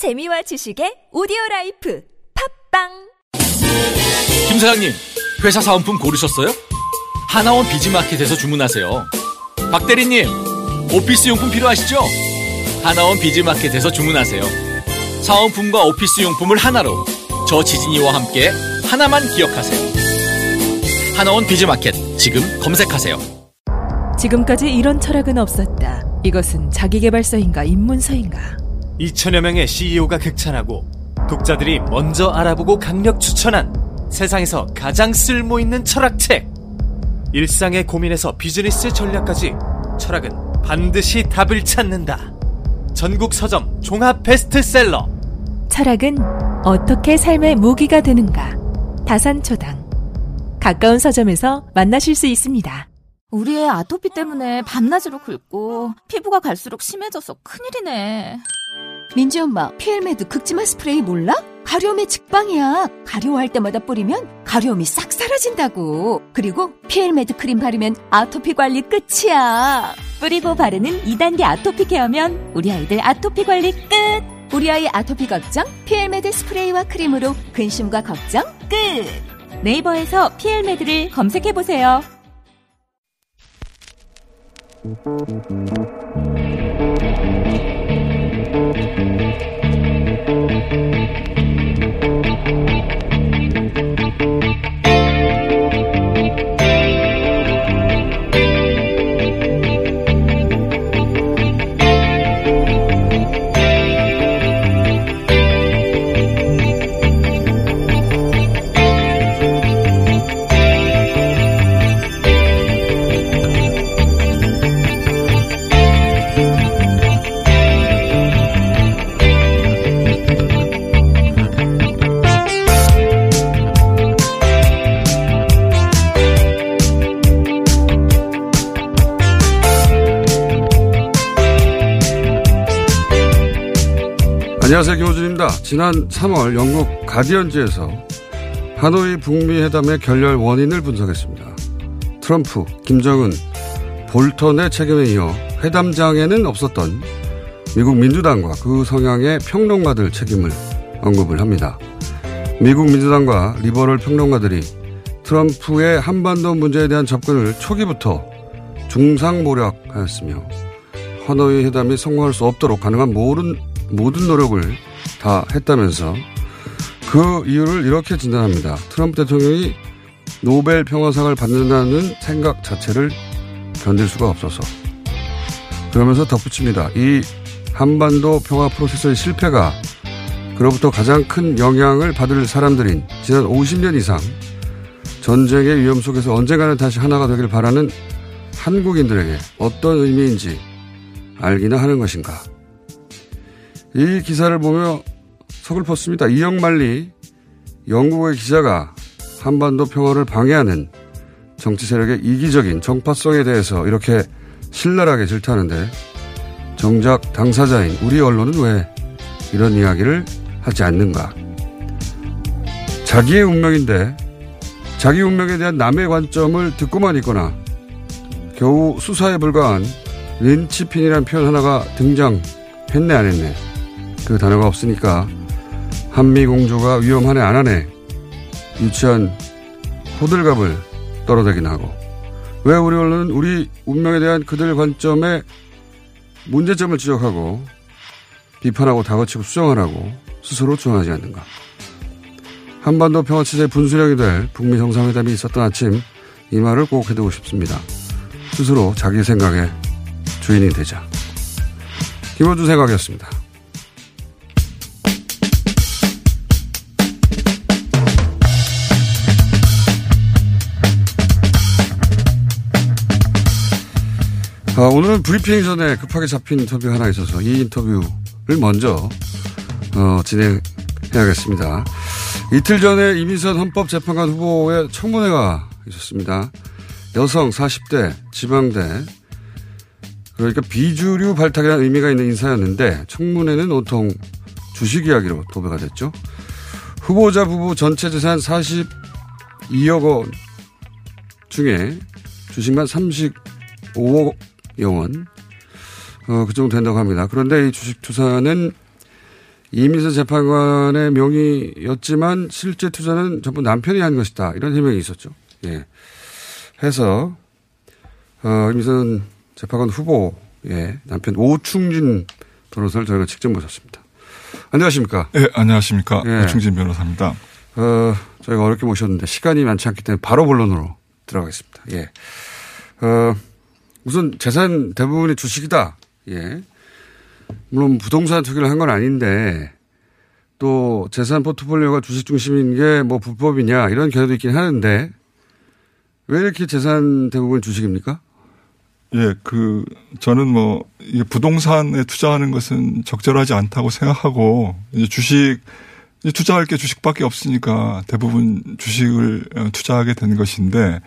재미와 지식의 오디오 라이프 팟빵 김 사장님, 회사 사은품 고르셨어요? 하나원 비즈마켓에서 주문하세요. 박 대리님, 오피스 용품 필요하시죠? 하나원 비즈마켓에서 주문하세요. 사은품과 오피스 용품을 하나로 저 지진희와 함께 하나만 기억하세요. 하나원 비즈마켓 지금 검색하세요. 지금까지 이런 철학은 없었다. 이것은 자기개발서인가 입문서인가? 2천여 명의 CEO가 극찬하고 독자들이 먼저 알아보고 강력 추천한 세상에서 가장 쓸모 있는 철학책. 일상의 고민에서 비즈니스 전략까지 철학은 반드시 답을 찾는다. 전국 서점 종합 베스트셀러. 철학은 어떻게 삶의 무기가 되는가? 다산초당. 가까운 서점에서 만나실 수 있습니다. 우리 애 아토피 때문에 밤낮으로 긁고 피부가 갈수록 심해져서 큰일이네. 민지 엄마, 피엘메드 긁지마 스프레이 몰라? 가려움에 직방이야. 가려워할 때마다 뿌리면 가려움이 싹 사라진다고. 그리고 피엘메드 크림 바르면 아토피 관리 끝이야. 뿌리고 바르는 2단계 아토피 care면 우리 아이들 아토피 관리 끝. 우리 아이 아토피 걱정 피엘메드 스프레이와 크림으로 근심과 걱정 끝. 네이버에서 피엘메드를 검색해 보세요. 안녕 지난 3월 영국 가디언즈에서 하노이 북미 회담의 결렬 원인을 분석했습니다. 트럼프, 김정은, 볼턴의 책임에 이어 회담장에는 없었던 미국 민주당과 그 성향의 평론가들 책임을 언급을 합니다. 미국 민주당과 리버럴 평론가들이 트럼프의 한반도 문제에 대한 접근을 초기부터 중상모략하였으며 하노이 회담이 성공할 수 없도록 가능한 모든 모든 노력을 다 했다면서 그 이유를 이렇게 진단합니다. 트럼프 대통령이 노벨 평화상을 받는다는 생각 자체를 견딜 수가 없어서 그러면서 덧붙입니다. 이 한반도 평화 프로세스의 실패가 그로부터 가장 큰 영향을 받을 사람들인 지난 50년 이상 전쟁의 위험 속에서 언젠가는 다시 하나가 되길 바라는 한국인들에게 어떤 의미인지 알기나 하는 것인가. 이 기사를 보며 서글펐습니다. 이영만리 영국의 기자가 한반도 평화를 방해하는 정치 세력의 이기적인 정파성에 대해서 이렇게 신랄하게 질타하는데 정작 당사자인 우리 언론은 왜 이런 이야기를 하지 않는가. 자기의 운명인데 자기 운명에 대한 남의 관점을 듣고만 있거나 겨우 수사에 불과한 린치핀이라는 표현 하나가 등장했네 안 했네. 그 단어가 없으니까 한미 공조가 위험하네 안 하네 유치한 호들갑을 떨어대긴 하고 왜 우리 언론은 우리 운명에 대한 그들 관점에 문제점을 지적하고 비판하고 다그치고 수정하라고 스스로 주장하지 않는가. 한반도 평화체제의 분수령이 될 북미 정상회담이 있었던 아침 이 말을 꼭 해두고 싶습니다. 스스로 자기 생각의 주인이 되자. 김호준 생각이었습니다. 아, 오늘은 브리핑 전에 급하게 잡힌 인터뷰 하나 있어서 이 인터뷰를 먼저 어, 진행해야겠습니다. 이틀 전에 이민선 헌법재판관 후보의 청문회가 있었습니다. 여성 40대 지방대 그러니까 비주류 발탁이라는 의미가 있는 인사였는데 청문회는 온통 주식 이야기로 도배가 됐죠. 후보자 부부 전체 재산 42억 원 중에 주식만 35억 영원 어, 그 정도 된다고 합니다. 그런데 이 주식 투자는 이민선 재판관의 명의였지만 실제 투자는 전부 남편이 한 것이다. 이런 해명이 있었죠. 예. 해서, 어, 이민선 재판관 후보, 예, 남편 오충진 변호사를 저희가 직접 모셨습니다. 안녕하십니까. 예, 안녕하십니까. 예. 오충진 변호사입니다. 어, 저희가 어렵게 모셨는데 시간이 많지 않기 때문에 바로 본론으로 들어가겠습니다. 예. 어, 우선 재산 대부분이 주식이다. 예. 물론 부동산 투기를 한 건 아닌데 또 재산 포트폴리오가 주식 중심인 게 뭐 불법이냐 이런 견해도 있긴 하는데 왜 이렇게 재산 대부분 주식입니까? 예, 그, 저는 뭐, 부동산에 투자하는 것은 적절하지 않다고 생각하고, 이제 주식, 이제 투자할 게 주식밖에 없으니까 대부분 주식을 어, 투자하게 된 것인데,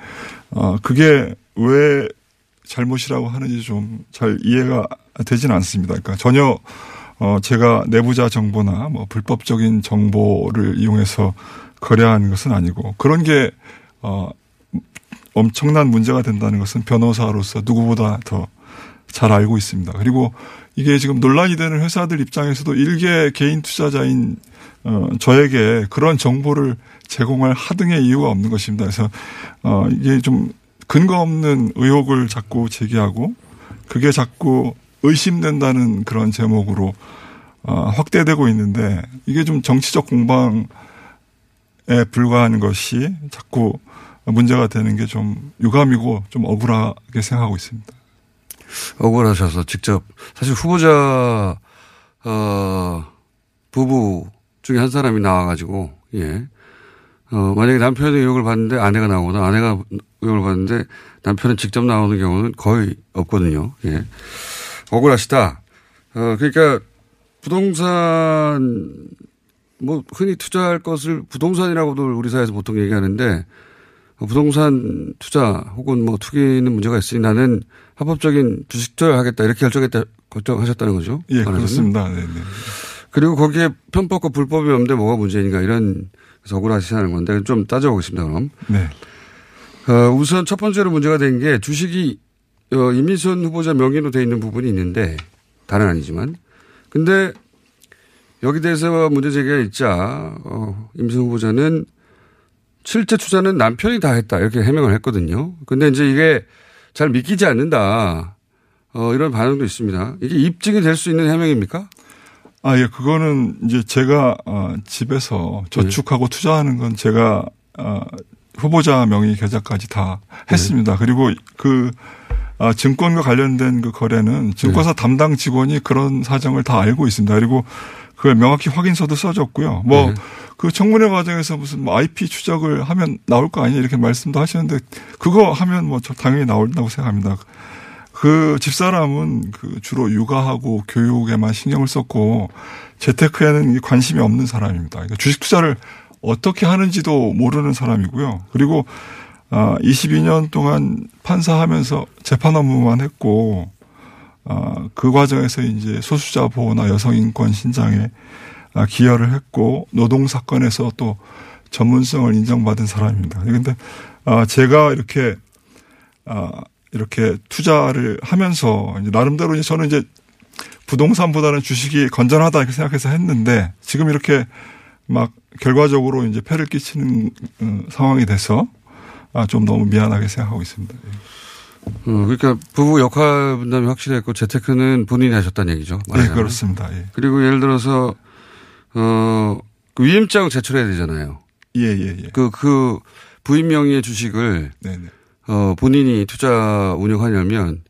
어, 그게 왜 잘못이라고 하는지 좀 잘 이해가 되지는 않습니다. 그러니까 전혀, 어, 제가 내부자 정보나 뭐 불법적인 정보를 이용해서 거래하는 것은 아니고, 그런 게, 어, 엄청난 문제가 된다는 것은 변호사로서 누구보다 더 잘 알고 있습니다. 그리고 이게 지금 논란이 되는 회사들 입장에서도 일개 개인 투자자인 어 저에게 그런 정보를 제공할 하등의 이유가 없는 것입니다. 그래서 어 이게 좀 근거 없는 의혹을 자꾸 제기하고 그게 자꾸 의심된다는 그런 제목으로 어 확대되고 있는데 이게 좀 정치적 공방에 불과한 것이 자꾸 문제가 되는 게 좀 유감이고 좀 억울하게 생각하고 있습니다. 억울하셔서 직접 사실 후보자 어 부부 중에 한 사람이 나와가지고 예. 어 만약에 남편의 의혹을 받는데 아내가 나오거나 아내가 의혹을 받는데 남편은 직접 나오는 경우는 거의 없거든요. 예. 억울하시다. 어 그러니까 부동산 뭐 흔히 투자할 것을 부동산이라고도 우리 사회에서 보통 얘기하는데 부동산 투자 혹은 뭐 투기는 문제가 있으니 나는 합법적인 주식 투자를 하겠다 이렇게 결정했다 결정하셨다는 거죠. 예, 말하자면. 그렇습니다. 네, 네. 그리고 거기에 편법과 불법이 없는데 뭐가 문제인가 이런 그래서 억울하시다는 건데 좀 따져보겠습니다 그럼. 네. 어, 우선 첫 번째로 문제가 된 게 주식이 어, 이민선 후보자 명의로 돼 있는 부분이 있는데 다른 아니지만 근데 여기 대해서 문제 제기가 있자 어, 임선 후보자는 실제 투자는 남편이 다 했다 이렇게 해명을 했거든요. 근데 이제 이게 잘 믿기지 않는다. 어, 이런 반응도 있습니다. 이게 입증이 될 수 있는 해명입니까? 아, 예, 그거는 이제 제가 어, 집에서 저축하고 투자하는 건 제가 어, 후보자 명의 계좌까지 다 했습니다. 그리고 그 아, 증권과 관련된 그 거래는 증권사 담당 직원이 그런 사정을 다 알고 있습니다. 그리고 그걸 명확히 확인서도 써줬고요. 뭐 네. 그 청문회 과정에서 무슨 뭐 IP 추적을 하면 나올 거 아니냐 이렇게 말씀도 하시는데 그거 하면 뭐저 당연히 나온다고 생각합니다. 그 집사람은 그 주로 육아하고 교육에만 신경을 썼고 재테크에는 관심이 없는 사람입니다. 그러니까 주식 투자를 어떻게 하는지도 모르는 사람이고요. 그리고 아 22년 동안 판사하면서 재판 업무만 했고 아, 그 과정에서 이제 소수자 보호나 여성 인권 신장에 아, 기여를 했고 노동 사건에서 또 전문성을 인정받은 사람입니다. 그런데 아, 제가 이렇게 아, 이렇게 투자를 하면서 나름대로 저는 이제 부동산보다는 주식이 건전하다 이렇게 생각해서 했는데 지금 이렇게 막 결과적으로 이제 폐를 끼치는 어, 상황이 돼서 아, 좀 너무 미안하게 생각하고 있습니다. 예. 어, 그러니까 부부 역할 분담이 확실했고 재테크는 본인이 하셨다는 얘기죠. 네, 말하자면. 그렇습니다. 예. 그리고 예를 들어서 어, 그 위임장 제출해야 되잖아요. 예, 예, 예. 그, 그 부인 명의의 주식을 네, 네. 어, 본인이 투자 운영하려면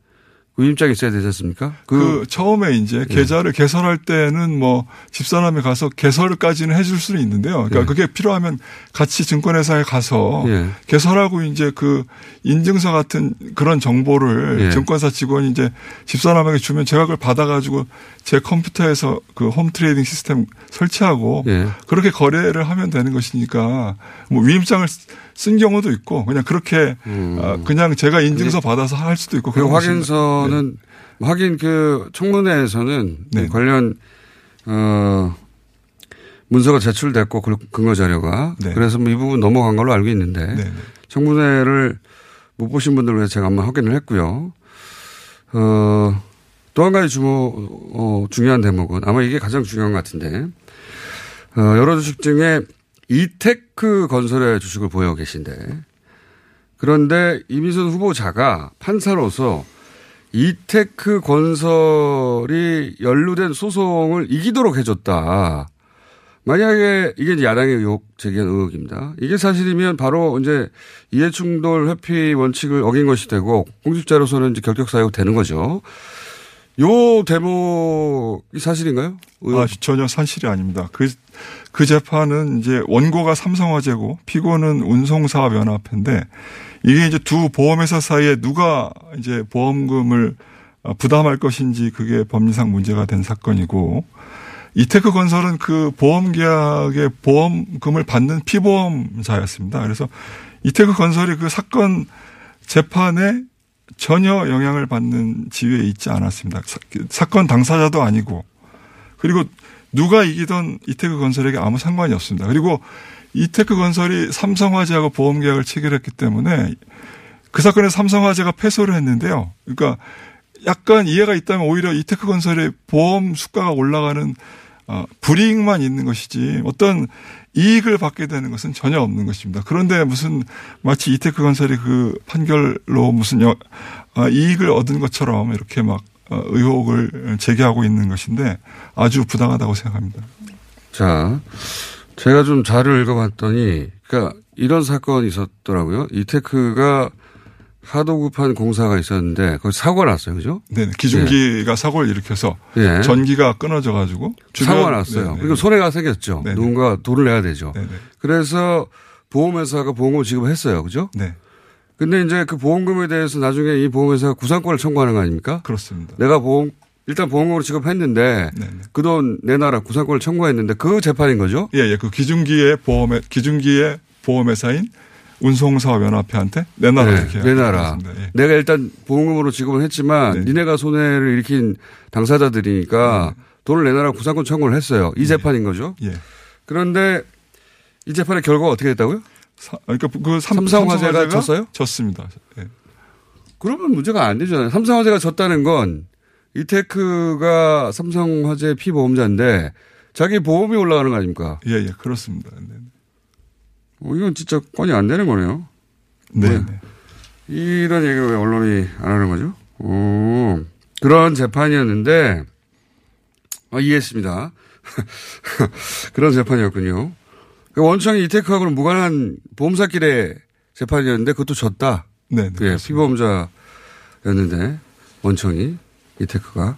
위임장이 있어야 되지 않습니까? 그, 처음에 이제 예. 계좌를 개설할 때는 뭐 집사람이 가서 개설까지는 해줄 수는 있는데요. 그러니까 예. 그게 필요하면 같이 증권회사에 가서 예. 개설하고 이제 그 인증서 같은 그런 정보를 예. 증권사 직원이 이제 집사람에게 주면 제가 그걸 받아가지고 제 컴퓨터에서 그 홈 트레이딩 시스템 설치하고 예. 그렇게 거래를 하면 되는 것이니까 뭐 위임장을 쓴 경우도 있고 그냥 그렇게 아, 그냥 제가 인증서 받아서 할 수도 있고 음. 그 그런. 확인서 는 확인 그 청문회에서는 네. 관련 어 문서가 제출됐고 그 근거 자료가 네. 그래서 뭐 이 부분 넘어간 걸로 알고 있는데 네, 네. 청문회를 못 보신 분들을 위해서 제가 한번 확인을 했고요. 어, 또 한 가지 주모, 어, 중요한 대목은 아마 이게 가장 중요한 것 같은데 어, 여러 주식 중에 이테크 건설의 주식을 보유하고 계신데 그런데 이미선 후보자가 판사로서 이테크 건설이 연루된 소송을 이기도록 해줬다. 만약에 이게 야당의 의혹 제기한 의혹입니다. 이게 사실이면 바로 이제 이해충돌 회피 원칙을 어긴 것이 되고 공직자로서는 이제 결격 사유가 되는 거죠. 요 대목이 사실인가요? 아, 전혀 사실이 아닙니다. 그, 그 재판은 이제 원고가 삼성화재고 피고는 운송사업연합회인데 이게 이제 두 보험회사 사이에 누가 이제 보험금을 부담할 것인지 그게 법리상 문제가 된 사건이고 이테크 건설은 그 보험 계약의 보험금을 받는 피보험자였습니다. 그래서 이테크 건설이 그 사건 재판에 전혀 영향을 받는 지위에 있지 않았습니다. 사, 건 당사자도 아니고 그리고 누가 이기던 이테크 건설에게 아무 상관이 없습니다. 그리고 이테크 건설이 삼성화재하고 보험 계약을 체결했기 때문에 그 사건에 삼성화재가 패소를 했는데요. 그러니까 약간 이해가 있다면 오히려 이테크 건설의 보험 수가가 올라가는 어, 불이익만 있는 것이지 어떤 이익을 받게 되는 것은 전혀 없는 것입니다. 그런데 무슨 마치 이테크 건설이 그 판결로 무슨 여, 어, 이익을 얻은 것처럼 이렇게 막 어, 의혹을 제기하고 있는 것인데 아주 부당하다고 생각합니다. 자, 제가 좀 자료를 읽어봤더니, 그러니까 이런 사건이 있었더라고요. 이테크가 하도 급한 공사가 있었는데 거기 사고가 났어요, 그죠? 네, 기중기가 네. 사고를 일으켜서 네. 전기가 끊어져 가지고 사고가 났어요. 네네. 그리고 손해가 생겼죠. 네네. 누군가 돈을 내야 되죠. 네네. 그래서 보험회사가 보험금을 지급했어요, 그죠? 네. 근데 이제 그 보험금에 대해서 나중에 이 보험회사가 구상권을 청구하는 거 아닙니까? 그렇습니다. 내가 보험 일단 보험금으로 지급했는데 그 돈 내놔라 구상권을 청구했는데 그 재판인 거죠? 예, 예. 그 기중기의 보험회 기중기의 보험회사인 운송사업연합회한테 내놔라 네, 이렇게 내놔라. 예. 내가 일단 보험금으로 지급을 했지만 네. 니네가 손해를 일으킨 당사자들이니까 네. 돈을 내놔라 구상권 청구를 했어요. 이 예. 재판인 거죠. 예. 그런데 이 재판의 결과가 어떻게 됐다고요? 사, 그러니까 그 삼, 성화재가 졌어요? 졌습니다. 예. 그러면 문제가 안 되잖아요. 삼성화재가 졌다는 건 이테크가 삼성화재 피보험자인데 자기 보험이 올라가는 거 아닙니까? 예, 예, 그렇습니다. 네. 어, 이건 진짜 건이 안 되는 거네요. 네. 네. 이런 얘기를 왜 언론이 안 하는 거죠? 오, 그런 재판이었는데, 아, 이해했습니다. 그런 재판이었군요. 그 원청이 이테크하고는 무관한 보험사끼리 재판이었는데 그것도 졌다. 네. 네 예, 피보험자였는데 원청이 이테크가.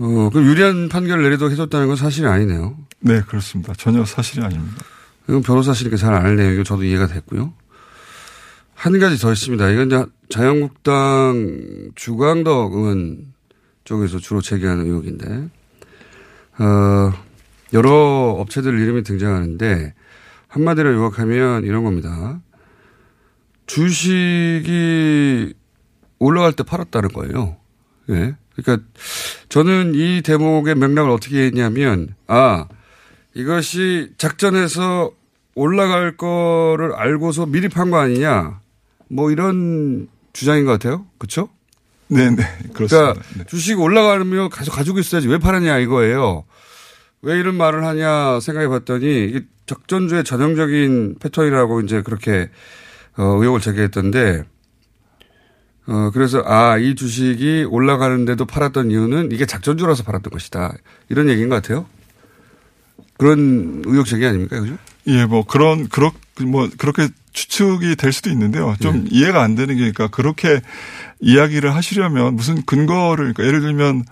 어, 그 유리한 판결을 내리도록 해줬다는 건 사실이 아니네요. 네, 그렇습니다. 전혀 사실이 아닙니다. 이건 변호사시니까 잘 알네요. 이거 저도 이해가 됐고요. 한 가지 더 있습니다. 이건 이제 자유한국당 주광덕 의원 쪽에서 주로 제기하는 의혹인데, 어, 여러 업체들 이름이 등장하는데, 한마디로 요약하면 이런 겁니다. 주식이 올라갈 때 팔았다는 거예요. 예. 그러니까 저는 이 대목의 맥락을 어떻게 했냐면, 아, 이것이 작전에서 올라갈 거를 알고서 미리 판 거 아니냐. 뭐 이런 주장인 것 같아요. 그렇죠? 네, 네. 그렇습니다. 그러니까 네. 주식 올라가면 계속 가지고 있어야지 왜 팔았냐 이거예요. 왜 이런 말을 하냐 생각해 봤더니 이게 적전주의 전형적인 패턴이라고 이제 그렇게 어, 의혹을 제기했던데 어, 그래서 아, 이 주식이 올라가는데도 팔았던 이유는 이게 작전주라서 팔았던 것이다. 이런 얘기인 것 같아요. 그런 의혹 제기 아닙니까? 그죠? 예, 뭐 그런 그렇 뭐 그렇게 추측이 될 수도 있는데요. 좀 예. 이해가 안 되는 게 그러니까 그렇게 이야기를 하시려면 무슨 근거를 그러니까 예를 들면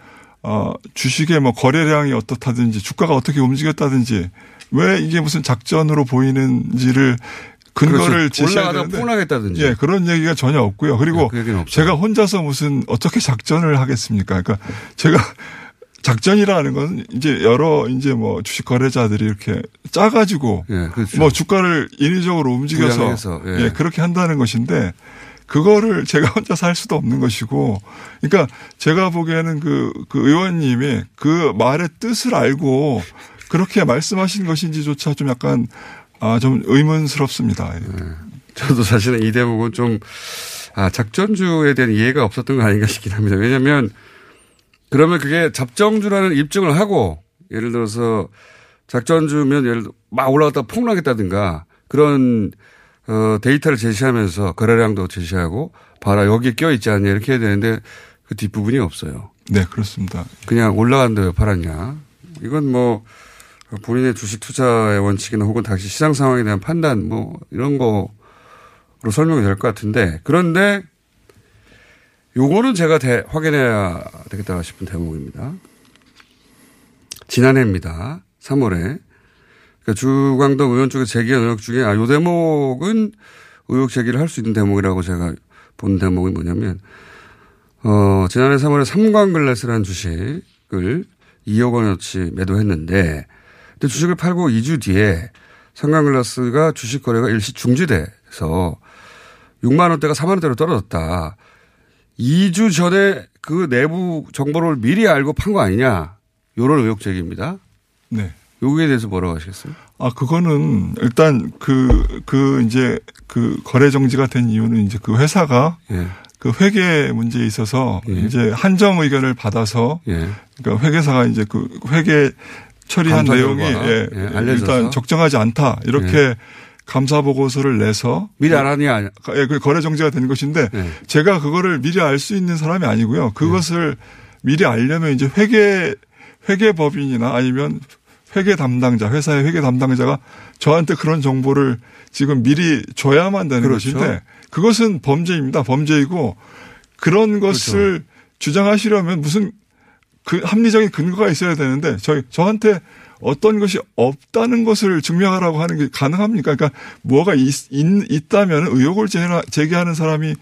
어 주식의 뭐 거래량이 어떻다든지 주가가 어떻게 움직였다든지 왜 이게 무슨 작전으로 보이는지를 근거를 제시해야 되는데 폭락했다든지. 예, 그런 얘기가 전혀 없고요. 그리고 네, 제가 혼자서 무슨 어떻게 작전을 하겠습니까? 그러니까 제가 작전이라는 건 이제 여러 이제 뭐 주식 거래자들이 이렇게 짜가지고 예, 그렇죠. 뭐 주가를 인위적으로 움직여서 예. 예. 그렇게 한다는 것인데 그거를 제가 혼자서 할 수도 없는 것이고 그러니까 제가 보기에는 그, 그 의원님이 그 말의 뜻을 알고 그렇게 말씀하신 것인지조차 좀 약간 아, 좀 의문스럽습니다. 예. 네. 저도 사실은 이 대목은 좀 아, 작전주에 대한 이해가 없었던 거 아닌가 싶긴 합니다. 왜냐하면 그러면 그게 잡정주라는 입증을 하고 예를 들어서 작전주면 예를 들어 막 올라갔다가 폭락했다든가 그런 어, 데이터를 제시하면서 거래량도 제시하고 봐라 여기에 껴있지 않냐 이렇게 해야 되는데 그 뒷부분이 없어요. 네, 그렇습니다. 그냥 올라간다 왜 팔았냐. 이건 뭐 본인의 주식 투자의 원칙이나 혹은 당시 시장 상황에 대한 판단 뭐 이런 거로 설명이 될 것 같은데 그런데 요거는 제가 대, 확인해야 되겠다 싶은 대목입니다. 지난해입니다. 3월에. 그러니까 주광덕 의원 쪽에 제기한 의혹 중에 아, 요 대목은 의혹 제기를 할 수 있는 대목이라고 제가 본 대목이 뭐냐면 어, 지난해 3월에 삼광글라스라는 주식을 2억 원어치 매도했는데 근데 주식을 팔고 2주 뒤에 삼광글라스가 주식 거래가 일시 중지돼서 6만 원대가 4만 원대로 떨어졌다. 2주 전에 그 내부 정보를 미리 알고 판 거 아니냐. 요런 의혹 제기입니다. 네. 여기에 대해서 뭐라고 하시겠어요? 아, 그거는 일단 그, 그 이제 그 거래 정지가 된 이유는 이제 그 회사가 예. 그 회계 문제에 있어서 예. 이제 한정 의견을 받아서 예. 그러니까 회계사가 이제 그 회계 처리한 내용이 예, 예. 일단 적정하지 않다 이렇게 감사 보고서를 내서 미리 알았냐? 예, 그 거래 정지가 된 것인데 예. 제가 그거를 미리 알 수 있는 사람이 아니고요. 그것을 미리 알려면 이제 회계 회계 법인이나 아니면 회계 담당자 회사의 회계 담당자가 저한테 그런 정보를 지금 미리 줘야만 되는 그렇죠. 것인데 그것은 범죄입니다. 범죄이고 그런 그렇죠. 것을 주장하시려면 무슨 그 합리적인 근거가 있어야 되는데 저희 저한테 어떤 것이 없다는 것을 증명하라고 하는 게 가능합니까? 그러니까 뭐가 있, 다면 의혹을 제기하- 제기하는 사람이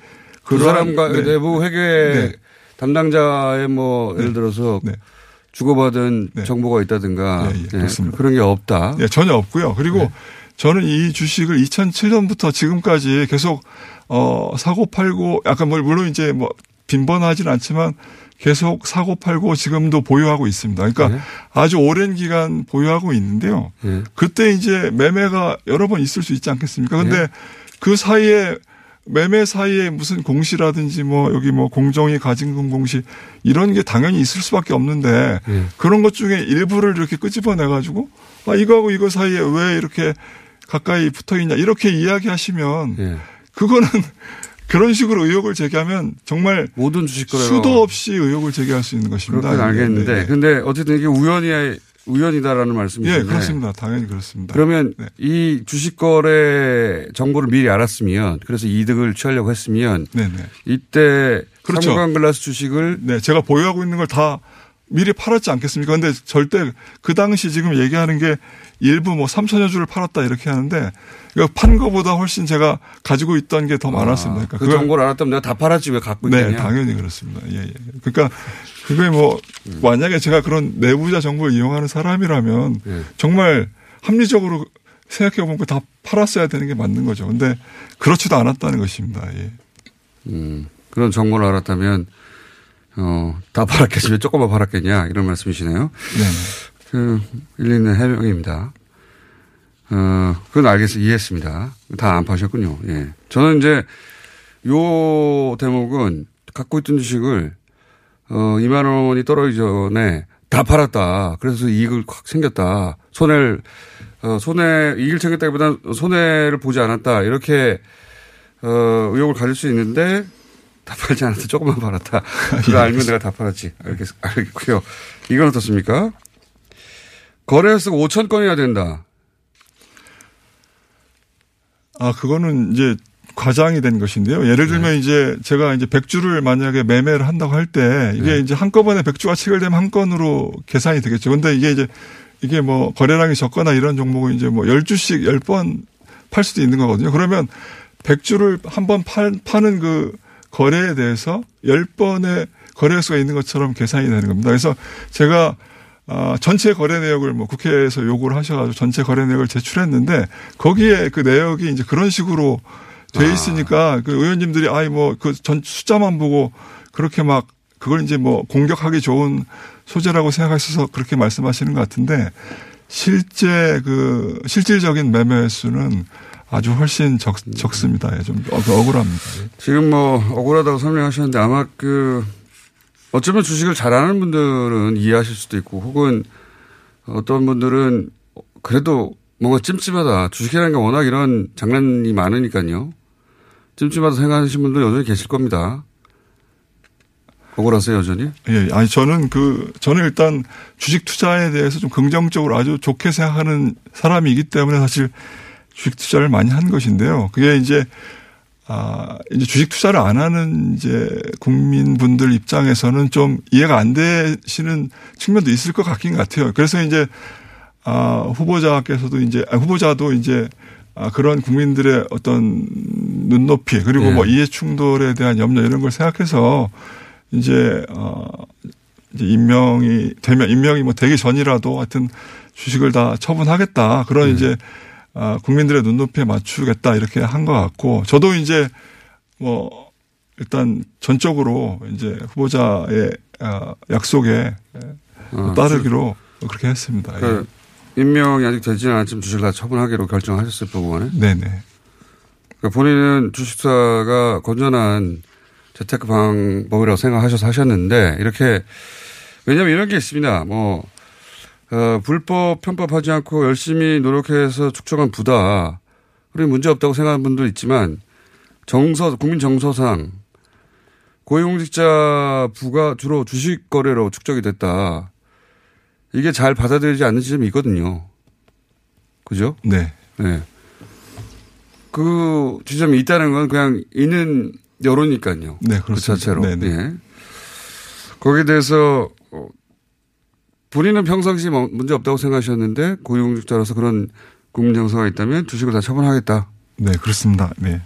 그 그러한- 사람과 네. 내부 회계 네. 담당자의 뭐 예를 들어서 네. 주고받은 네. 정보가 있다든가 예, 예, 예, 그렇습니다. 그런 게 없다. 예, 전혀 없고요. 그리고 네. 저는 이 주식을 2007년부터 지금까지 계속 어 사고 팔고 약간 뭐 물론 이제 뭐 빈번하지는 않지만 계속 사고 팔고 지금도 보유하고 있습니다. 그러니까 네. 아주 오랜 기간 보유하고 있는데요. 예. 그때 이제 매매가 여러 번 있을 수 있지 않겠습니까? 근데 네. 그 사이에 매매 사이에 무슨 공시라든지 뭐 여기 뭐 공정위 가진금 공시 이런 게 당연히 있을 수밖에 없는데 예. 그런 것 중에 일부를 이렇게 끄집어내 가지고 아 이거하고 이거 사이에 왜 이렇게 가까이 붙어 있냐 이렇게 이야기하시면 예. 그거는 그런 식으로 의혹을 제기하면 정말 모든 주식 거래가 수도 없이 의혹을 제기할 수 있는 것입니다. 그렇게 예, 알겠는데 네, 네. 근데 어쨌든 이게 우연이 우연이다라는 예, 말씀이신데 그렇습니다. 당연히 그렇습니다. 그러면 네. 이 주식 거래 정보를 미리 알았으면 그래서 이득을 취하려고 했으면 네, 네. 이때 그렇죠. 삼광글라스 주식을 네, 제가 보유하고 있는 걸다 미리 팔았지 않겠습니까? 근데 절대 그 당시 지금 얘기하는 게 일부 뭐 3천여 주를 팔았다 이렇게 하는데 판 거보다 훨씬 제가 가지고 있던 게 더 많았습니다. 그러니까 그 정보를 알았다면 내가 다 팔았지 왜 갖고 네, 있겠냐? 당연히 그렇습니다. 예, 예. 그러니까 그게 뭐 만약에 제가 그런 내부자 정보를 이용하는 사람이라면 예. 정말 합리적으로 생각해 보면 다 팔았어야 되는 게 맞는 거죠. 근데 그렇지도 않았다는 것입니다. 예. 음, 그런 정보를 알았다면 어, 다 팔았겠지 왜 조금만 팔았겠냐 이런 말씀이시네요. 네. 그 일리 있는 해명입니다. 어, 그건 알겠어 이해했습니다. 다 안 파셨군요. 예. 저는 이제 요 대목은 갖고 있던 주식을 어, 2만 원이 떨어지기 전에 다 팔았다. 그래서 이익을 확 생겼다. 손해를 어, 손해 이익을 챙겼다기보다 손해를 보지 않았다. 이렇게 어, 의혹을 가질 수 있는데 다 팔지 않았다. 조금만 팔았다. 그거 알면 내가 다 팔았지. 알겠, 알겠고요. 이건 어떻습니까? 거래횟수가 5천 건이나 된다. 아, 그거는 이제 과장이 된 것인데요. 예를 들면 네. 이제 제가 이제 100주를 만약에 매매를 한다고 할 때 이게 네. 이제 한꺼번에 100주가 체결되면 한 건으로 계산이 되겠죠. 근데 이게 이제 이게 뭐 거래량이 적거나 이런 종목은 이제 뭐 10주씩 10번 팔 수도 있는 거거든요. 그러면 100주를 한 번 파는 그 거래에 대해서 10번의 거래수가 있는 것처럼 계산이 되는 겁니다. 그래서 제가 아, 전체 거래 내역을 뭐 국회에서 요구를 하셔가지고 전체 거래 내역을 제출했는데 거기에 그 내역이 이제 그런 식으로 돼 있으니까 그 의원님들이 아이 뭐 그 전 숫자만 보고 그렇게 막 그걸 이제 뭐 공격하기 좋은 소재라고 생각하셔서 그렇게 말씀하시는 것 같은데 실제 그 실질적인 매매 횟수는 아주 훨씬 적, 적습니다. 예, 좀 억- 억울합니다. 예. 지금 뭐 억울하다고 설명하셨는데 아마 그 어쩌면 주식을 잘하는 분들은 이해하실 수도 있고 혹은 어떤 분들은 그래도 뭔가 찜찜하다. 주식이라는 게 워낙 이런 장난이 많으니까요. 찜찜하다 생각하시는 분도 여전히 계실 겁니다. 억울하세요, 여전히? 예, 아니 저는 그 저는 일단 주식 투자에 대해서 좀 긍정적으로 아주 좋게 생각하는 사람이기 때문에 사실 주식 투자를 많이 한 것인데요. 그게 이제 아 이제 주식 투자를 안 하는 이제 국민분들 입장에서는 좀 이해가 안 되시는 측면도 있을 것 같긴 같아요. 그래서 이제 아 후보자께서도 이제 아, 후보자도 이제 아, 그런 국민들의 어떤 눈높이 그리고 네. 뭐 이해 충돌에 대한 염려 이런 걸 생각해서 이제 어 이제 임명이 되면 임명이 뭐 되기 전이라도 하여튼 주식을 다 처분하겠다 그런 이제 아 국민들의 눈높이에 맞추겠다 이렇게 한 것 같고 저도 이제 뭐 일단 전적으로 이제 후보자의 아, 약속에 어, 따르기로 그렇게 했습니다. 그 임명이 아직 되지 않았지만 주식을 다 처분하기로 결정하셨을 거고네. 네네. 그러니까 본인은 주식사가 건전한 재테크 방법이라고 생각하셔서 하셨는데 이렇게 왜냐하면 이런 게 있습니다. 뭐 어, 불법 편법하지 않고 열심히 노력해서 축적한 부다. 그리고 문제 없다고 생각하는 분도 있지만 정서 국민 정서상 고위공직자 부가 주로 주식 거래로 축적이 됐다. 이게 잘 받아들이지 않는 지점이 있거든요. 그죠? 네. 네. 그 지점이 있다는 건 그냥 있는 여론이니까요. 네, 그 그렇습니다. 자체로. 네, 네. 예. 거기에 대해서 어, 본인은 평상시 뭐 문제 없다고 생각하셨는데 고위공직자로서 그런 국민 정서가 있다면 주식을 다 처분하겠다. 네, 그렇습니다. 네.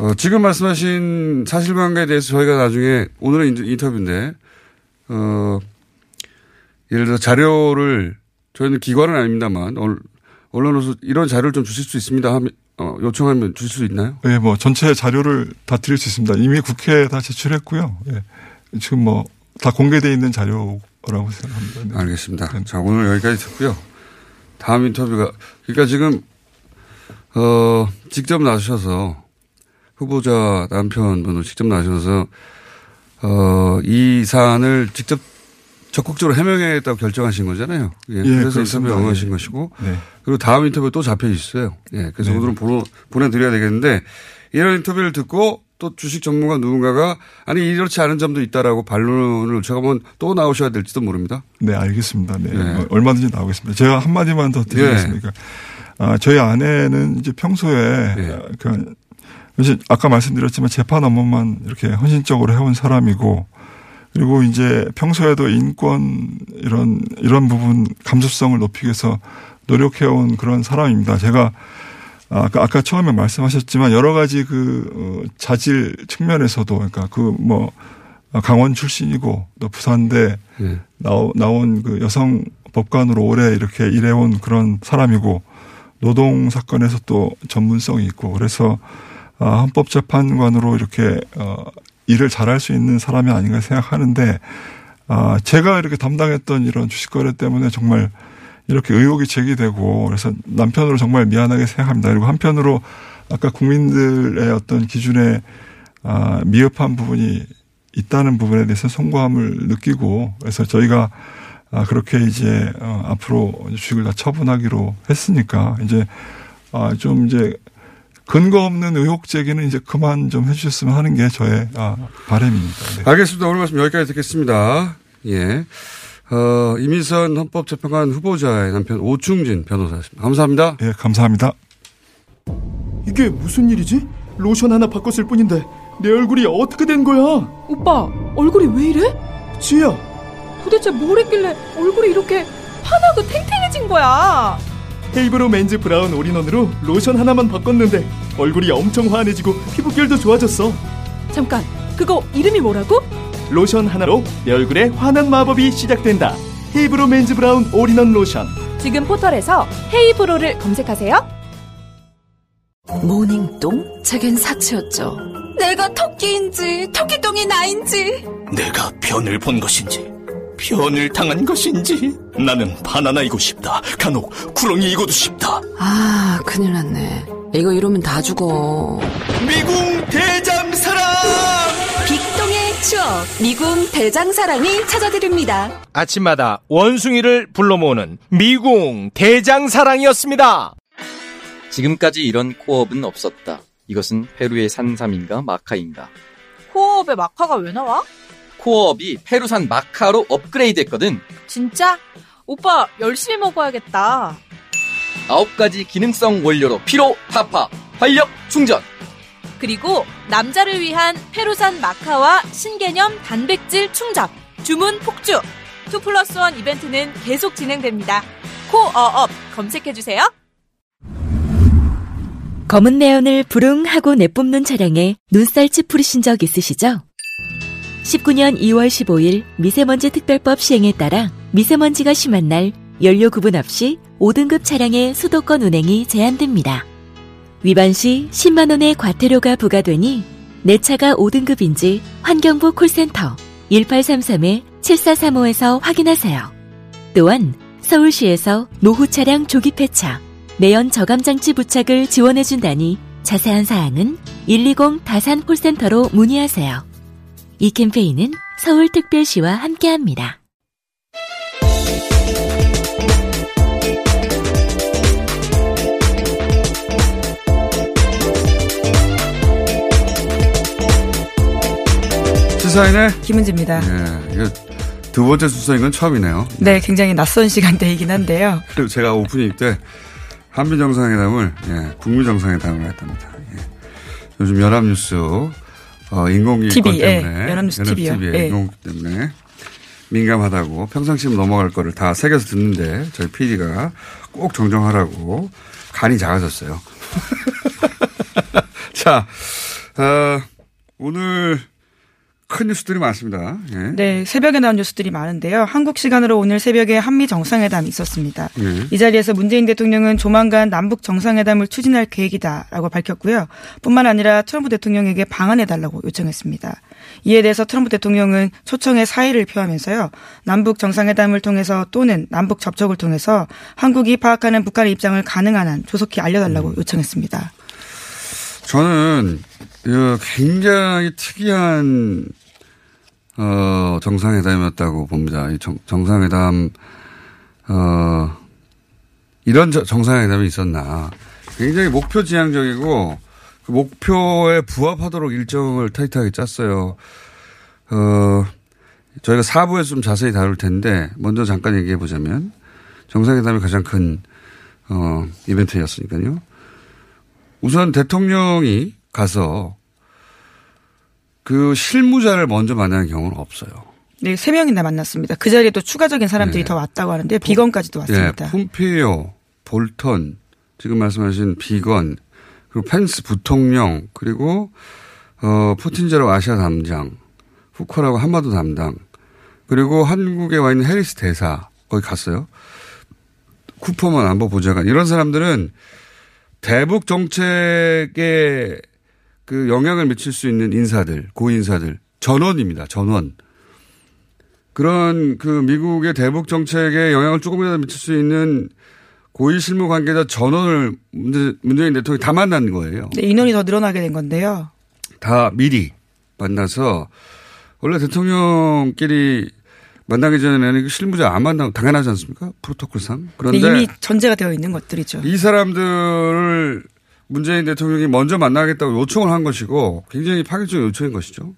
어, 지금 말씀하신 사실관계에 대해서 저희가 나중에 오늘은 인- 인터뷰인데 어, 예를 들어 자료를 저희는 기관은 아닙니다만 언- 언론으로서 이런 자료를 좀 주실 수 있습니다 하면 어, 요청하면 주실 수 있나요? 예, 뭐 전체 자료를 다 드릴 수 있습니다. 이미 국회에 다 제출했고요. 예. 지금 뭐 다 공개돼 있는 자료 라고 생각합니다. 네. 알겠습니다. 자, 오늘 여기까지 듣고요. 다음 인터뷰가, 그러니까 지금, 어, 직접 나서셔서, 후보자 남편분으로 직접 나서셔서, 어, 이 사안을 직접 적극적으로 해명하겠다고 결정하신 거잖아요. 예. 예, 그래서. 인터뷰에 응하신 예. 것이고, 네. 그리고 다음 인터뷰 또 잡혀 있어요. 예. 그래서 네. 오늘은 보내, 보내드려야 되겠는데, 이런 인터뷰를 듣고 또 주식 전문가 누군가가 아니 이렇지 않은 점도 있다라고 반론을 제가면 또 나오셔야 될지도 모릅니다. 네, 알겠습니다. 네. 네. 어, 얼마든지 나오겠습니다. 제가 한 마디만 더 드리겠습니까? 아, 저희 아내는 이제 평소에 네. 그 아까 말씀드렸지만 재판 업무만 이렇게 헌신적으로 해온 사람이고 그리고 이제 평소에도 인권 이런 이런 부분 감수성을 높이기 위해서 노력해온 그런 사람입니다. 제가 아까, 아까 처음에 말씀하셨지만 여러 가지 그 어, 자질 측면에서도 그러니까 그 뭐 강원 출신이고 또 부산대 예. 나오, 나온 그 여성 법관으로 오래 이렇게 일해온 그런 사람이고 노동 사건에서 또 전문성이 있고 그래서 아, 헌법재판관으로 이렇게 어, 일을 잘할 수 있는 사람이 아닌가 생각하는데 아, 제가 이렇게 담당했던 이런 주식 거래 때문에 정말 이렇게 의혹이 제기되고 그래서 남편으로 정말 미안하게 생각합니다. 그리고 한편으로 아까 국민들의 어떤 기준에 아, 미흡한 부분이 있다는 부분에 대해서 송구함을 느끼고 그래서 저희가 아, 그렇게 이제 어, 앞으로 주식을 다 처분하기로 했으니까 이제 아, 좀 이제 근거 없는 의혹 제기는 이제 그만 좀 해주셨으면 하는 게 저의 아, 바람입니다. 네. 알겠습니다. 오늘 말씀 여기까지 듣겠습니다. 예. 어, 이민선 헌법재판관 후보자의 남편 오충진 변호사였습니다. 감사합니다. 예, 감사합니다. 이게 무슨 일이지? 로션 하나 바꿨을 뿐인데 내 얼굴이 어떻게 된 거야? 오빠, 얼굴이 왜 이래? 지혜야, 도대체 뭘 했길래 얼굴이 이렇게 환하고 탱탱해진 거야? 헤이브로 맨즈 브라운 all-in-one으로 로션 하나만 바꿨는데 얼굴이 엄청 환해지고 피부결도 좋아졌어. 잠깐, 그거 이름이 뭐라고? 로션 하나로 내 얼굴에 환한 마법이 시작된다. 헤이브로 맨즈 브라운 올인원 로션. 지금 포털에서 헤이브로를 검색하세요. 모닝똥? 제겐 사치였죠. 내가 토끼인지 토끼똥이 나인지 내가 변을 본 것인지 변을 당한 것인지 나는 바나나이고 싶다 간혹 구렁이이고도 싶다 아 큰일 났네 이거 이러면 다 죽어 미궁 추억 미궁 대장사랑이 찾아드립니다. 아침마다 원숭이를 불러 모으는 미궁 대장사랑이었습니다. 지금까지 이런 코업은 없었다. 이것은 페루의 산삼인가 마카인가. 코업에 마카가 왜 나와? 코어업이 페루산 마카로 업그레이드 했거든. 진짜? 오빠 열심히 먹어야겠다. 아홉 가지 기능성 원료로 피로, 타파, 활력, 충전. 그리고 남자를 위한 페루산 마카와 신개념 단백질 충전. 주문 폭주. 2 플러스 1 이벤트는 계속 진행됩니다. 코어업 검색해주세요. 검은 내연을 부릉하고 내뿜는 차량에 눈살 찌푸리신 적 있으시죠? 19년 2월 15일 미세먼지 특별법 시행에 따라 미세먼지가 심한 날 연료 구분 없이 5등급 차량의 수도권 운행이 제한됩니다. 위반 시 10만 원의 과태료가 부과되니 내 차가 5등급인지 환경부 콜센터 1833-7435에서 확인하세요. 또한 서울시에서 노후 차량 조기 폐차, 매연 저감장치 부착을 지원해준다니 자세한 사항은 120 다산 콜센터로 문의하세요. 이 캠페인은 서울특별시와 함께합니다. 시사인의 김은지입니다. 예, 이거 두 번째 수사인 건 처음이네요. 네, 굉장히 낯선 시간대이긴 한데요. 그리고 제가 오프닝 때 한미 정상회담을 예, 북미 정상회담을 했답니다. 예. 요즘 연합뉴스 어, 인공기 TV, 때문에 예, 연합뉴스 TV요. TV에 예. 인공기 때문에 민감하다고 평상시면 넘어갈 거를 다 새겨서 듣는데 저희 PD가 꼭 정정하라고 간이 작아졌어요. 자, 어, 오늘 큰 뉴스들이 많습니다. 예. 네, 새벽에 나온 뉴스들이 많은데요. 한국 시간으로 오늘 새벽에 한미 정상회담이 있었습니다. 예. 이 자리에서 문재인 대통령은 조만간 남북 정상회담을 추진할 계획이다라고 밝혔고요. 뿐만 아니라 트럼프 대통령에게 방한해달라고 요청했습니다. 이에 대해서 트럼프 대통령은 초청의 사의를 표하면서요. 남북 정상회담을 통해서 또는 남북 접촉을 통해서 한국이 파악하는 북한의 입장을 가능한 한 조속히 알려달라고 음. 요청했습니다. 저는 어, 굉장히 특이한 어, 정상회담이었다고 봅니다. 이 정, 정상회담 어, 이런 저- 정상회담이 있었나. 굉장히 목표 지향적이고 그 목표에 부합하도록 일정을 타이트하게 짰어요. 어, 저희가 4부에서 좀 자세히 다룰 텐데 먼저 잠깐 얘기해 보자면 정상회담이 가장 큰 어, 이벤트였으니까요. 우선 대통령이 가서 그 실무자를 먼저 만나는 경우는 없어요. 네, 세 명이나 만났습니다. 그 자리에 또 추가적인 사람들이 네. 더 왔다고 하는데 비건까지도 왔습니다. 예, 폼페이오, 볼턴, 지금 말씀하신 비건, 그리고 펜스 부통령, 그리고 어, 푸틴제로 아시아 담당, 후커라고 한마도 담당, 그리고 한국에 와 있는 해리스 대사 거기 갔어요. 쿠퍼먼 안보 보좌관 이런 사람들은 대북 정책에 그 영향을 미칠 수 있는 인사들, 고인사들, 전원입니다. 전원. 그런 그 미국의 대북 정책에 영향을 조금이라도 미칠 수 있는 고위 실무 관계자 전원을 문재, 문재인 대통령이 다 만난 거예요. 네, 인원이 더 늘어나게 된 건데요. 다 미리 만나서 원래 대통령끼리 만나기 전에는 그 실무자 안 만나고 당연하지 않습니까? 프로토콜상. 네, 그런데 이미 전제가 되어 있는 것들이죠. 이 사람들을 문재인 대통령이 먼저 만나겠다고 요청을 한 것이고 굉장히 파격적인 요청인 것이죠.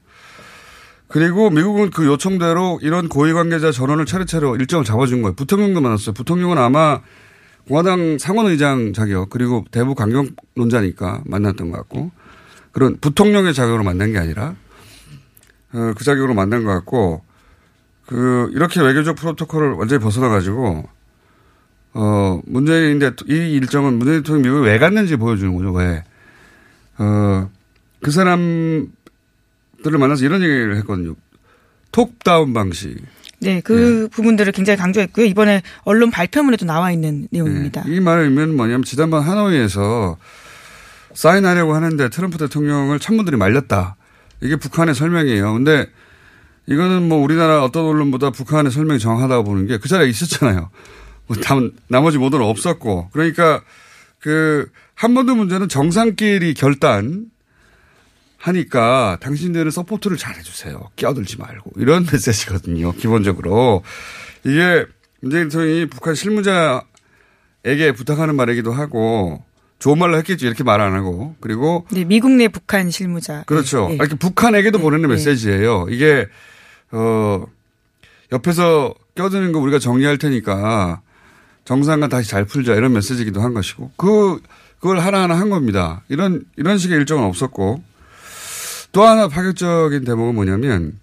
그리고 미국은 그 요청대로 이런 고위 관계자 전원을 차례차례 일정을 잡아준 거예요. 부통령도 만났어요. 부통령은 아마 공화당 상원의장 자격 그리고 대북 강경론자니까 만났던 것 같고 그런 부통령의 자격으로 만난 게 아니라 어, 그 자격으로 만난 것 같고 그 이렇게 외교적 프로토콜을 완전히 벗어나 가지고 어 문재인 대이 일정은 문재인 대통령이 미국에 왜 갔는지 보여주는 거죠. 왜? 어그 사람들을 만나서 이런 얘기를 했거든요. 톱다운 방식. 네, 그 부분들을 굉장히 강조했고요. 이번에 언론 발표문에도 나와 있는 내용입니다. 이 말의 의미는 뭐냐면 지난번 하노이에서 사인하려고 하는데 트럼프 대통령을 참모들이 말렸다. 이게 북한의 설명이에요. 근데 이거는 뭐 우리나라 어떤 언론보다 북한의 설명이 정확하다고 보는 게 그 자리에 있었잖아요. 뭐 남, 나머지 모두는 없었고. 그러니까 그 한반도 문제는 정상끼리 결단 하니까 당신들은 support를 잘 해주세요. 끼어들지 말고. 이런 메시지거든요. 기본적으로. 이게 문재인 대통령이 북한 실무자에게 부탁하는 말이기도 하고 좋은 말로 했겠죠. 이렇게 말 안 하고. 그리고 네, 미국 내 북한 실무자. 그렇죠. 예, 예. 이렇게 북한에게도 보내는 메시지예요. 이게 어 옆에서 껴드는 거 우리가 정리할 테니까 정상과 다시 잘 풀자 이런 메시지기도 한 것이고 그 그걸 하나하나 한 겁니다. 이런 이런 식의 일정은 없었고 또 하나 파격적인 대목은 뭐냐면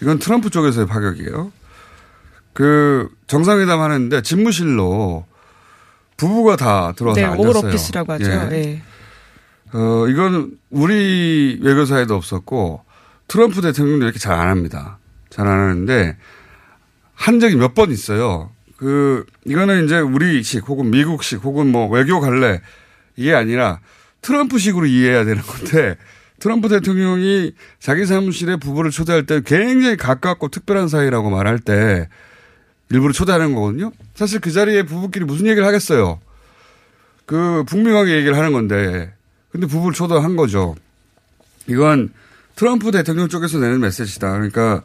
이건 트럼프 쪽에서의 파격이에요. 그 정상회담 하는데 집무실로 부부가 다 들어와서 네, 앉았어요. 오버오피스라고 하죠. 예. 예. 어, 이건 우리 외교사에도 없었고 트럼프 대통령도 이렇게 잘 안 합니다. 잘 안 하는데 한 적이 몇 번 있어요. 그, 이거는 이제 우리식 혹은 미국식 혹은 뭐 외교 갈래 이게 아니라 트럼프식으로 이해해야 되는 건데 트럼프 대통령이 자기 사무실에 부부를 초대할 때 굉장히 가깝고 특별한 사이라고 말할 때 일부러 초대하는 거거든요. 사실 그 자리에 부부끼리 무슨 얘기를 하겠어요. 그 북미 관계 얘기를 하는 건데 근데 부부를 초대한 거죠. 이건 트럼프 대통령 쪽에서 내는 메시지다. 그러니까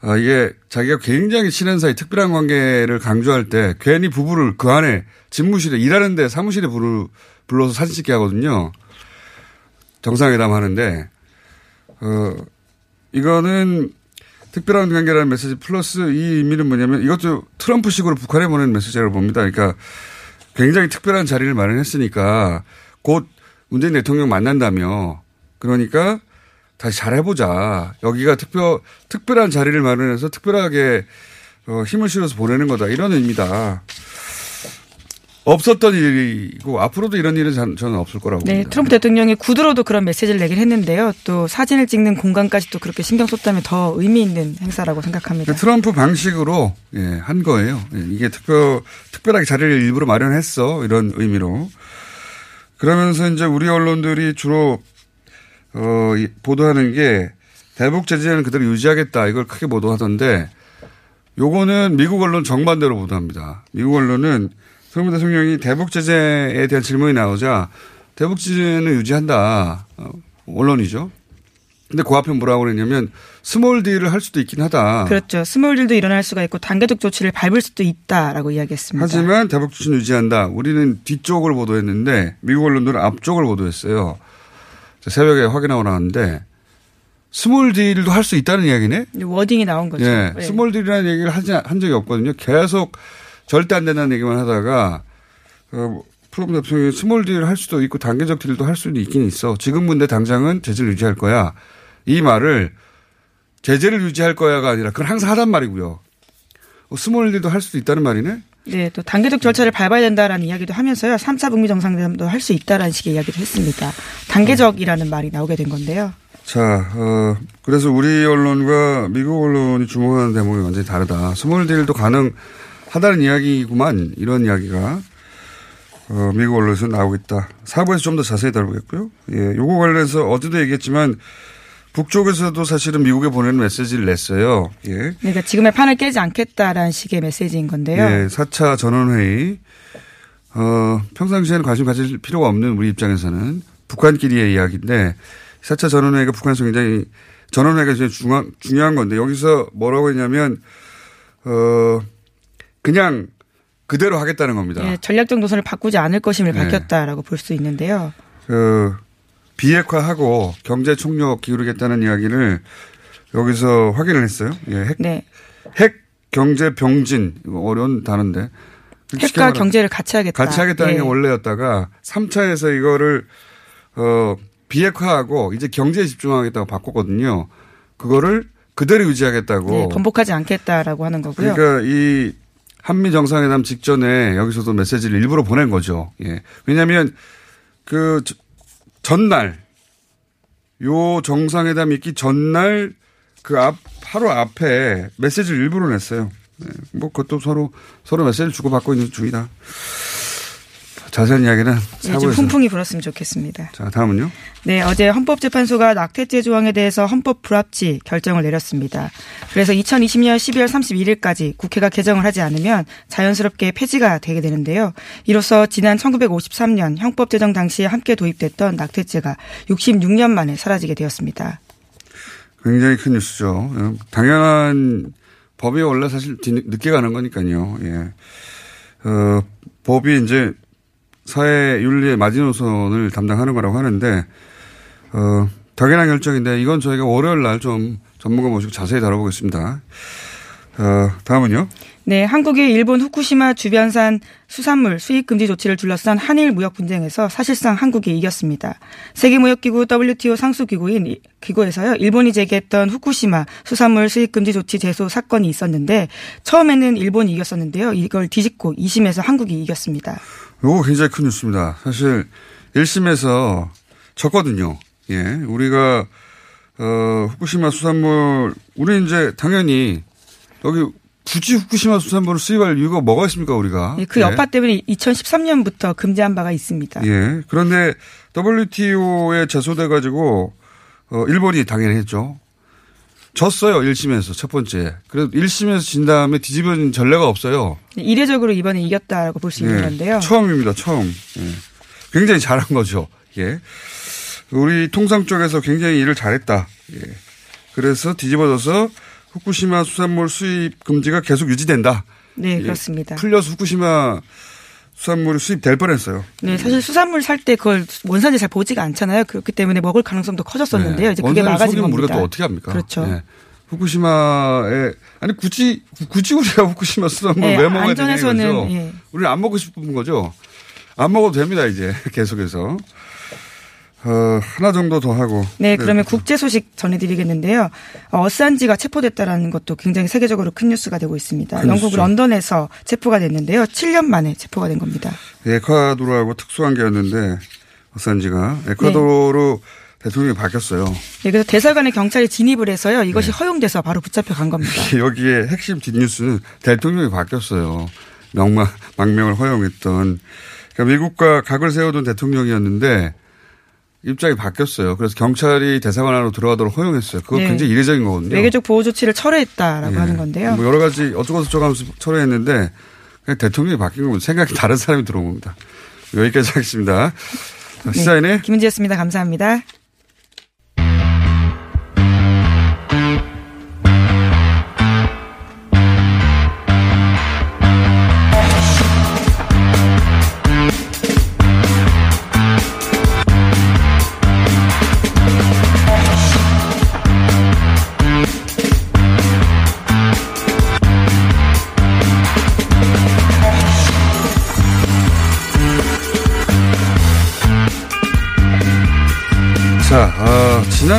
아, 이게 자기가 굉장히 친한 사이 특별한 관계를 강조할 때 괜히 부부를 그 안에 집무실에 일하는데 사무실에 부르, 불러서 사진 찍게 하거든요. 정상회담 하는데, 어, 이거는 특별한 관계라는 메시지 플러스 이 의미는 뭐냐면 이것도 트럼프식으로 북한에 보내는 메시지라고 봅니다. 그러니까 굉장히 특별한 자리를 마련했으니까 곧 문재인 대통령 만난다며 그러니까 다시 잘해보자. 여기가 특별, 특별한 자리를 마련해서 특별하게 어, 힘을 실어서 보내는 거다. 이런 의미다. 없었던 일이고 앞으로도 이런 일은 전- 저는 없을 거라고 네, 봅니다. 트럼프 대통령이 구두로도 그런 메시지를 내긴 했는데요. 또 사진을 찍는 공간까지 또 그렇게 신경 썼다면 더 의미 있는 행사라고 생각합니다. 그 트럼프 방식으로 예, 한 거예요. 예, 이게 특별 특별하게 자리를 일부러 마련했어 이런 의미로. 그러면서 이제 우리 언론들이 주로 어, 이- 보도하는 게 대북 제재는 그대로 유지하겠다 이걸 크게 보도하던데 요거는 미국 언론 정반대로 보도합니다. 미국 언론은 트럼프 대통령이 대북 제재에 대한 질문이 나오자 대북 제재는 유지한다. 어, 언론이죠. 근데 그 앞에 뭐라고 그랬냐면 small deal을 할 수도 있긴 하다. 그렇죠. small deal도 일어날 수가 있고 단계적 조치를 밟을 수도 있다라고 이야기했습니다. 하지만 대북 조치는 유지한다. 우리는 뒤쪽을 보도했는데 미국 언론들은 앞쪽을 보도했어요. 자, 새벽에 확인하고 나왔는데 small deal도 할 수 있다는 이야기네. wording이 나온 거죠. 예, 네. small deal이라는 얘기를 하지 한 적이 없거든요. 계속 절대 안 된다는 얘기만 하다가 어, 트럼프 대통령이 small deal을 할 수도 있고 단계적 deal도 할 수도 있긴 있어. 지금 근데 당장은 제재를 유지할 거야. 이 말을 제재를 유지할 거야가 아니라 그건 항상 하단 말이고요. 어, small deal도 할 수도 있다는 말이네. 네, 또 단계적 절차를 밟아야 된다라는 이야기도 하면서요. 3차 북미 정상회담도 할 수 있다라는 식의 이야기를 했습니다. 단계적이라는 말이 나오게 된 건데요. 자, 어, 그래서 우리 언론과 미국 언론이 주목하는 대목이 완전히 다르다. small deal도 가능하다는 이야기구만. 이런 이야기가, 어, 미국 언론에서 나오고 있다. 사부에서 좀 더 자세히 다루겠고요. 예, 요거 관련해서 어제도 얘기했지만 북쪽에서도 사실은 미국에 보내는 메시지를 냈어요. 예. 그러니까 지금의 판을 깨지 않겠다라는 식의 메시지인 건데요. 예, 4차 전원회의. 어, 평상시에는 관심 가질 필요가 없는 우리 입장에서는 북한끼리의 이야기인데 4차 전원회의가 북한에서 굉장히 전원회의가 굉장히 중요한, 중요한 건데 여기서 뭐라고 했냐면 어, 그냥 그대로 하겠다는 겁니다. 예, 전략적 노선을 바꾸지 않을 것임을 네. 밝혔다라고 볼 수 있는데요. 그 비핵화하고 경제 총력 기울이겠다는 이야기를 여기서 확인을 했어요. 예, 핵, 네. 핵 경제 병진 어려운 단어인데 핵과 경제를 같이 하겠다. 같이 하겠다는 예. 게 원래였다가 3차에서 이거를 어 비핵화하고 이제 경제에 집중하겠다고 바꿨거든요. 그거를 그대로 유지하겠다고. 네, 번복하지 않겠다라고 하는 거고요. 그러니까 이 한미 정상회담 직전에 여기서도 메시지를 일부러 보낸 거죠. 예. 왜냐하면 그 저- 전날 요 정상회담 있기 전날 그 앞 하루 앞에 메시지를 일부러 냈어요. 네. 뭐 그것도 서로 서로 메시지를 주고 받고 있는 중이다. 자세한 이야기는 예, 좀. 훈풍이 불었으면 좋겠습니다. 자, 다음은요. 네, 어제 헌법재판소가 낙태죄 조항에 대해서 헌법 불합치 결정을 내렸습니다. 그래서 2020년 12월 31일까지 국회가 개정을 하지 않으면 자연스럽게 폐지가 되게 되는데요. 이로써 지난 1953년 형법 제정 당시에 함께 도입됐던 낙태죄가 66년 만에 사라지게 되었습니다. 굉장히 큰 뉴스죠. 어, 당연한 법이 원래 사실 뒤- 늦게 가는 거니까요. 예. 어, 법이 이제 사회 윤리의 마지노선을 담당하는 거라고 하는데, 어, 당연한 결정인데 이건 저희가 월요일 날 좀 전문가 모시고 자세히 다뤄보겠습니다. 어, 다음은요. 네, 한국이 일본 후쿠시마 주변산 수산물 수입 금지 조치를 둘러싼 한일 무역 분쟁에서 사실상 한국이 이겼습니다. 세계무역기구 WTO 상수기구인 이- 기구에서요, 일본이 제기했던 후쿠시마 수산물 수입 금지 조치 제소 사건이 있었는데 처음에는 일본이 이겼었는데요. 이걸 뒤집고 2심에서 한국이 이겼습니다. 요거 굉장히 큰 뉴스입니다. 사실 1심에서 졌거든요. 예. 우리가 어 후쿠시마 수산물 우리 이제 당연히 여기 굳이 후쿠시마 수산물을 수입할 이유가 뭐가 있습니까, 우리가? 그 예. 여파 때문에 2013년부터 금지한 바가 있습니다. 예. 그런데 WTO에 제소돼 가지고 어 일본이 당연히 했죠. 졌어요, 1심에서 첫 번째. 그래도 1심에서 진 다음에 뒤집어진 전례가 없어요. 이례적으로 이번에 이겼다라고 볼 수 있는 예, 건데요. 처음입니다, 처음. 예. 굉장히 잘한 거죠. 예. 우리 통상 쪽에서 굉장히 일을 잘했다. 예. 그래서 뒤집어져서 후쿠시마 수산물 수입 금지가 계속 유지된다. 네, 예. 그렇습니다. 풀려서 후쿠시마 수산물이 수입될 뻔했어요. 네, 사실 수산물 살 때 그걸 원산지 잘 보지가 않잖아요. 그렇기 때문에 먹을 가능성도 커졌었는데요. 이제 그게 네. 막아진 겁니다. 우리가 또 어떻게 합니까? 그렇죠. 예. 후쿠시마에 아니 굳이 굳이 우리가 후쿠시마 수산물 네, 왜 먹어야 되냐 이거죠. 예. 우리는 안 먹고 싶은 거죠. 안 먹어도 됩니다 이제 계속해서 어, 하나 정도 더 하고. 네, 그러면 국제 소식 전해드리겠는데요. 어, 어산지가 체포됐다라는 것도 굉장히 세계적으로 큰 뉴스가 되고 있습니다. 큰 영국 뉴스죠. 런던에서 체포가 됐는데요. 7년 만에 체포가 된 겁니다. 에콰도르하고 특수한 게였는데 어산지가 에콰도르 대통령이 바뀌었어요. 네, 그래서 대사관에 경찰이 진입을 해서요. 이것이 허용돼서 바로 붙잡혀 간 겁니다. 여기에 핵심 뒷뉴스는 대통령이 바뀌었어요. 명망, 망명을 허용했던. 그러니까 미국과 각을 세우던 대통령이었는데 입장이 바뀌었어요. 그래서 경찰이 대사관 안으로 들어가도록 허용했어요. 그거 네. 굉장히 이례적인 거거든요. 외교적 보호 조치를 철회했다라고 예. 하는 건데요. 뭐 여러 가지 어쩌고저쩌고 하면서 철회했는데 그냥 대통령이 바뀐 겁니다. 생각이 다른 사람이 들어온 겁니다. 여기까지 하겠습니다. 자, 시사인의 네, 김은지였습니다. 감사합니다.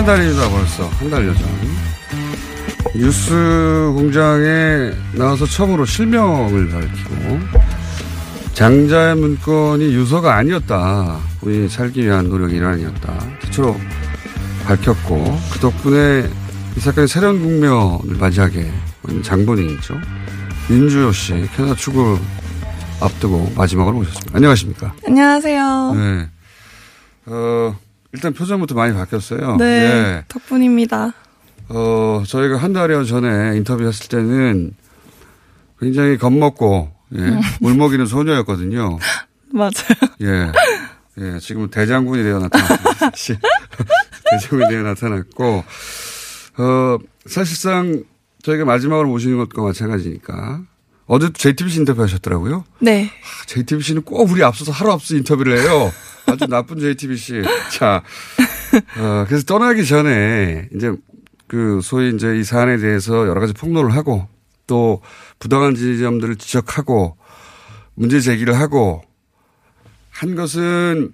아, 지난달입니다, 벌써. 한 달 여 전. 뉴스 공장에 나와서 처음으로 실명을 밝히고, 장자의 문건이 유서가 아니었다. 우리 살기 위한 노력의 일환이었다. 최초로 밝혔고, 그 덕분에 이 사건의 새로운 국면을 맞이하게 된 장본인이죠. 윤주호 씨, 캐나다 출국 앞두고 마지막으로 오셨습니다. 안녕하십니까. 안녕하세요. 네. 어, 일단 표정부터 많이 바뀌었어요. 네, 예. 덕분입니다. 어, 저희가 한 달여 전에 인터뷰했을 때는 굉장히 겁먹고, 예. 음. 물먹이는 소녀였거든요. 맞아요. 예. 예, 지금은 대장군이 되어 나타났습니다. 대장군이 되어 나타났고, 어, 사실상 저희가 마지막으로 모시는 것과 마찬가지니까. 어제 JTBC 인터뷰 하셨더라고요. 네. JTBC는 꼭 우리 앞서서 하루 앞서 인터뷰를 해요. 아주 나쁜 JTBC. 자, 어, 그래서 떠나기 전에 이제 그 소위 이제 이 사안에 대해서 여러 가지 폭로를 하고 또 부당한 지점들을 지적하고 문제 제기를 하고 한 것은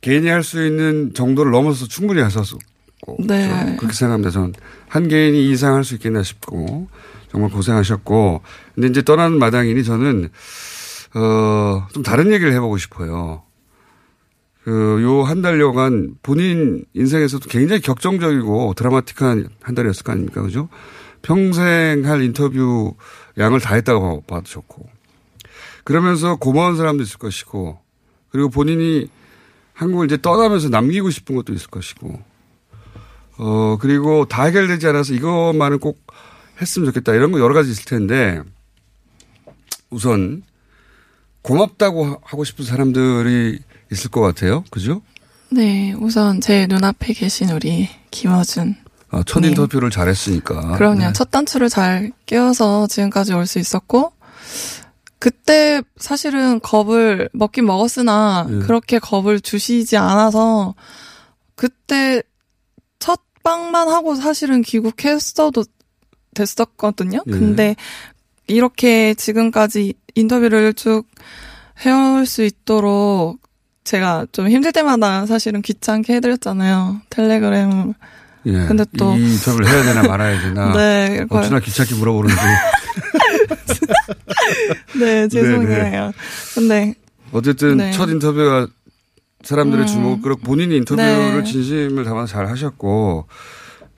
개인이 할 수 있는 정도를 넘어서 충분히 하셨고 네. 좀 그렇게 생각합니다. 저는 한 개인이 이상 할 수 있겠나 싶고 정말 고생하셨고 근데 이제 떠나는 마당이니 저는 어, 좀 다른 얘기를 해보고 싶어요. 그, 요 한 달여간 본인 인생에서도 굉장히 격정적이고 드라마틱한 한 달이었을 거 아닙니까? 그죠? 평생 할 인터뷰 양을 다 했다고 봐도 좋고. 그러면서 고마운 사람도 있을 것이고, 그리고 본인이 한국을 이제 떠나면서 남기고 싶은 것도 있을 것이고, 어, 그리고 다 해결되지 않아서 이것만은 꼭 했으면 좋겠다. 이런 거 여러 가지 있을 텐데, 우선, 고맙다고 하고 싶은 사람들이 있을 것 같아요. 그죠? 네, 우선 제 눈앞에 계신 우리 김어준. 아, 첫 네. 인터뷰를 잘했으니까. 그럼요. 네. 첫 단추를 잘 끼워서 지금까지 올 수 있었고, 그때 사실은 겁을 먹긴 먹었으나 네. 그렇게 겁을 주시지 않아서 그때 첫 방만 하고 사실은 귀국했어도 됐었거든요. 예. 근데 이렇게 지금까지 인터뷰를 쭉 해올 수 있도록 제가 좀 힘들 때마다 사실은 귀찮게 해드렸잖아요. 텔레그램. 예. 근데 또 이 인터뷰를 해야 되나 말아야 되나. 네, 어찌나 귀찮게 물어보는지. 네, 죄송해요. 네, 근데 어쨌든 네. 첫 인터뷰가 사람들의 음. 주목을 끌었고 본인이 인터뷰를 네. 진심을 담아서 잘 하셨고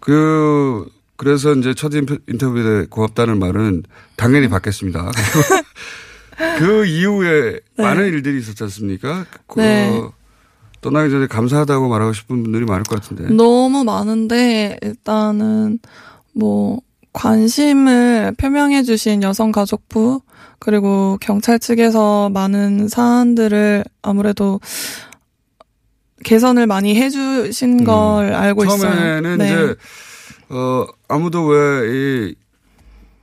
그 그래서 이제 첫 인터- 인터뷰에 고맙다는 말은 당연히 받겠습니다. 그 이후에 네. 많은 일들이 있었지 않습니까? 그 네. 떠나기 전에 감사하다고 말하고 싶은 분들이 많을 것 같은데. 너무 많은데 일단은 뭐 관심을 표명해 주신 여성가족부 그리고 경찰 측에서 많은 사안들을 아무래도 개선을 많이 해주신 걸 알고 있어요. 음. 처음에는 네. 이제 어 아무도 왜 이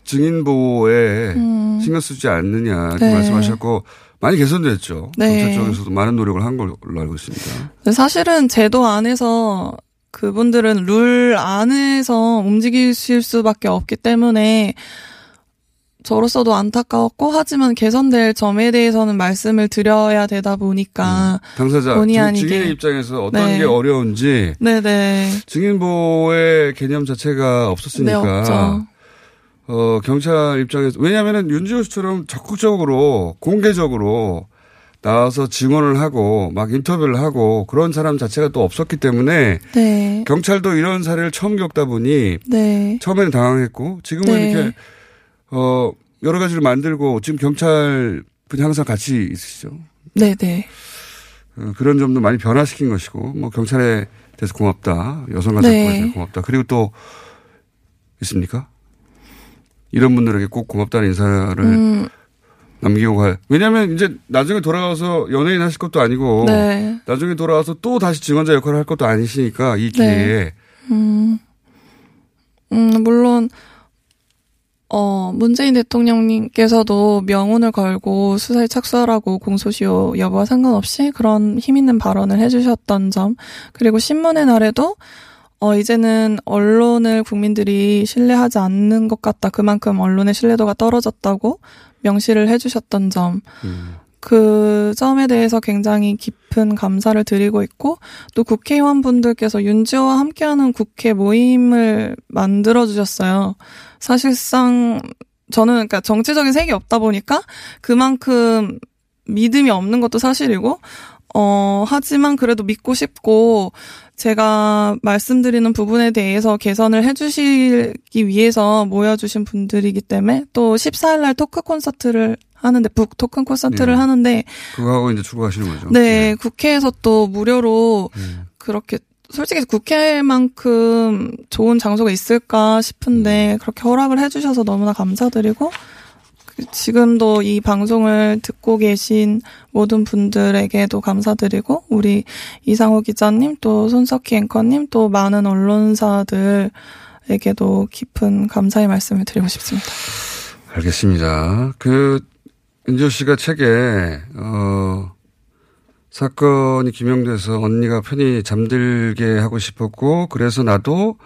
증인 보호에 음. 신경 쓰지 않느냐 이렇게 네. 말씀하셨고 많이 개선됐죠. 네. 경찰 쪽에서도 많은 노력을 한 걸로 알고 있습니다. 사실은 제도 안에서 그분들은 룰 안에서 움직이실 수밖에 없기 때문에 저로서도 안타까웠고 하지만 개선될 점에 대해서는 말씀을 드려야 되다 보니까 당사자 본의 증- 아니게 증인의 입장에서 어떤 네. 게 어려운지 네네 증인 보호의 개념 자체가 네 없었으니까 없죠. 어 경찰 입장에서 왜냐하면은 윤지호 씨처럼 적극적으로 공개적으로 나와서 증언을 하고 막 인터뷰를 하고 그런 사람 자체가 또 없었기 때문에 네. 경찰도 이런 사례를 처음 겪다 보니 네. 처음에는 당황했고 지금은 네. 이렇게 어 여러 가지를 만들고 지금 경찰 분이 항상 같이 있으시죠. 네 네. 어, 그런 점도 많이 변화시킨 것이고 뭐 경찰에 대해서 고맙다 여성가족부에 네. 고맙다 그리고 또 있습니까? 이런 분들에게 꼭 고맙다는 인사를 음, 남기고 갈. 왜냐하면 이제 나중에 돌아와서 연예인 하실 것도 아니고 네. 나중에 돌아와서 또 다시 증언자 역할을 할 것도 아니시니까 이 기회에 음, 음, 물론, 어, 문재인 대통령님께서도 명운을 걸고 수사에 착수하라고 공소시효 여부와 상관없이 그런 힘 있는 발언을 해주셨던 점, 그리고 신문의 날에도 어, 이제는 언론을 국민들이 신뢰하지 않는 것 같다. 그만큼 언론의 신뢰도가 떨어졌다고 명시를 해주셨던 점. 그 점에 대해서 굉장히 깊은 감사를 드리고 있고, 또 국회의원분들께서 윤지호와 함께하는 국회 모임을 만들어 주셨어요. 사실상, 저는 그러니까 정치적인 색이 없다 보니까 그만큼 믿음이 없는 것도 사실이고, 어, 하지만 그래도 믿고 싶고, 제가 말씀드리는 부분에 대해서 개선을 해주시기 위해서 모여주신 분들이기 때문에 또 14일 날 토크 콘서트를 하는데, 북 토큰 콘서트를 네. 하는데, 그거 하고 이제 출국하시는 거죠. 네, 국회에서 또 무료로 음. 그렇게 솔직히 국회만큼 좋은 장소가 있을까 음. 싶은데 그렇게 허락을 해주셔서 너무나 감사드리고 그 지금도 이 방송을 듣고 계신 모든 분들에게도 감사드리고 우리 이상호 기자님 또 손석희 앵커님 또 많은 언론사들에게도 깊은 감사의 말씀을 드리고 싶습니다. 알겠습니다. 그 윤지호 씨가 책에 어 사건이 규명돼서 언니가 편히 잠들게 하고 싶었고 그래서 나도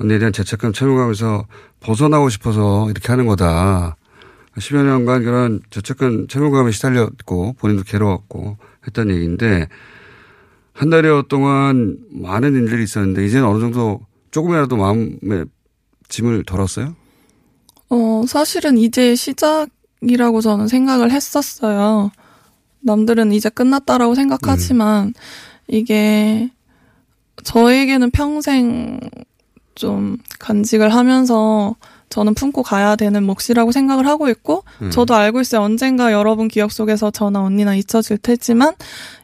언니에 대한 죄책감 채용하면서 벗어나고 싶어서 이렇게 하는 거다. 10여 년간 그런 죄책감 채용감에 시달렸고 본인도 괴로웠고 했던 얘기인데 한 달여 동안 많은 일들이 있었는데 이제는 어느 정도 조금이라도 마음에 짐을 덜었어요? 어, 사실은 이제 시작이라고 저는 생각을 했었어요. 남들은 이제 끝났다라고 생각하지만, 이게, 저에게는 평생 좀 간직을 하면서 저는 품고 가야 되는 몫이라고 생각을 하고 있고 음. 저도 알고 있어요. 언젠가 여러분 기억 속에서 저나 언니나 잊혀질 테지만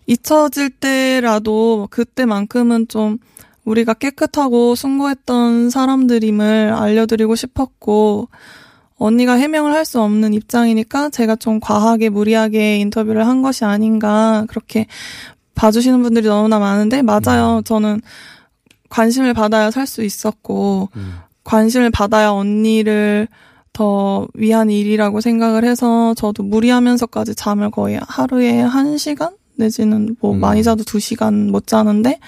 잊혀질 때라도 그때만큼은 좀 우리가 깨끗하고 숭고했던 사람들임을 알려드리고 싶었고 언니가 해명을 할 수 없는 입장이니까 제가 좀 과하게 무리하게 인터뷰를 한 것이 아닌가 그렇게 봐주시는 분들이 너무나 많은데 맞아요. 저는 관심을 받아야 살 수 있었고 관심을 받아야 언니를 더 위한 일이라고 생각을 해서 저도 무리하면서까지 잠을 거의 하루에 한 시간 내지는 뭐 많이 자도 두 시간 못 자는데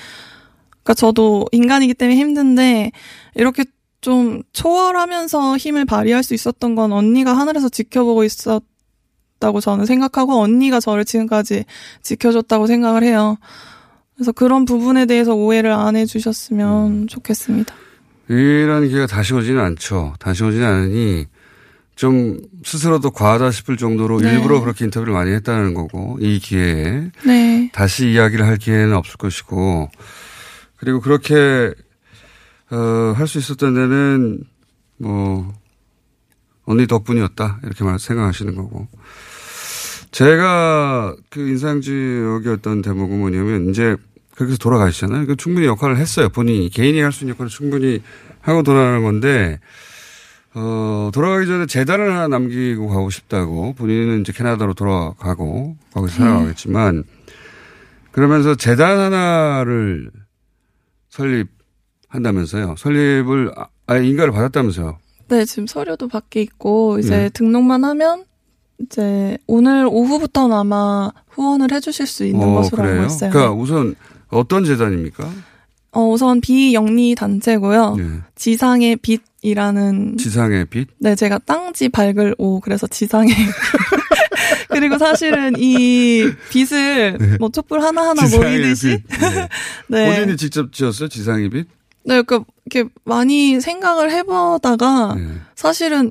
그러니까 저도 인간이기 때문에 힘든데 이렇게 좀 초월하면서 힘을 발휘할 수 있었던 건 언니가 하늘에서 지켜보고 있었다고 저는 생각하고 언니가 저를 지금까지 지켜줬다고 생각을 해요. 그래서 그런 부분에 대해서 오해를 안 해주셨으면 좋겠습니다. 이런 기회가 다시 오지는 않죠. 다시 오지는 않으니 좀 스스로도 과하다 싶을 정도로 네. 일부러 그렇게 인터뷰를 많이 했다는 거고 이 기회에 네. 다시 이야기를 할 기회는 없을 것이고 그리고 그렇게 어, 할 수 있었던 데는 뭐 언니 덕분이었다 이렇게 말 생각하시는 거고 제가 그 인상적이었던 대목은 뭐냐면 이제 그렇게 해서 돌아가시잖아요. 그 충분히 역할을 했어요. 본인이 개인이 할 수 있는 역할을 충분히 하고 돌아가는 건데 어, 돌아가기 전에 재단을 하나 남기고 가고 싶다고 본인은 이제 캐나다로 돌아가고 거기서 살아가겠지만 그러면서 재단 하나를 설립한다면서요. 설립을 아- 아예 인가를 받았다면서요. 네, 지금 서류도 밖에 있고 이제 네. 등록만 하면 이제 오늘 오후부터는 아마 후원을 해주실 수 있는 어, 것으로 알고 있어요. 그러니까 우선 어떤 재단입니까? 어, 우선 비영리 단체고요. 네. 지상의 빛이라는 지상의 빛? 네, 제가 땅지 밝을 오 그래서 지상의 그리고 사실은 이 빛을 뭐 촛불 하나하나 네. 모이듯이 빛. 네. 네. 본인이 직접 지었어요? 지상의 빛? 네, 그러니까 이렇게 많이 생각을 해보다가 네. 사실은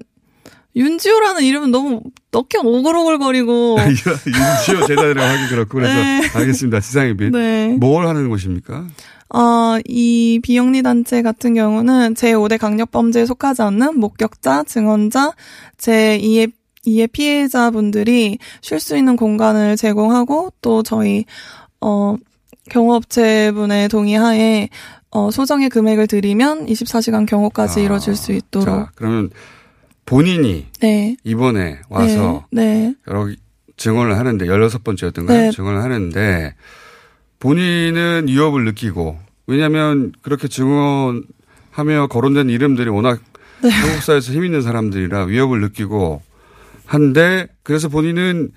윤지호라는 이름은 너무 넣기 오글오글거리고 윤지호 재단이라고 하기 그렇고 그래서 네. 알겠습니다. 지상의 빛. 네. 뭘 하는 곳입니까? 어, 이 비영리 단체 같은 경우는 제5대 강력범죄에 속하지 않는 목격자, 증언자, 제2의 이의 피해자분들이 쉴 수 있는 공간을 제공하고 또 저희 어 경호업체분의 동의하에 어 소정의 금액을 드리면 24시간 경호까지 이뤄질 수 있도록 자, 그러면 본인이 네. 이번에 와서 네. 여러 증언을 하는데 16번째였던가요? 네. 증언을 하는데 본인은 위협을 느끼고 왜냐하면 그렇게 증언하며 거론된 이름들이 워낙 네. 한국 사회에서 힘 있는 사람들이라 위협을 느끼고 한데 그래서 본인은